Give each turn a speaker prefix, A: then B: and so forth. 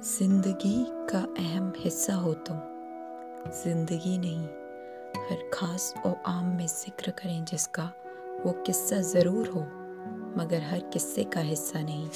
A: ज़िंदगी का अहम हिस्सा हो तुम। ज़िंदगी नहीं, हर खास और आम में ज़िक्र करें जिसका वो किस्सा ज़रूर हो, मगर हर किस्से का हिस्सा नहीं।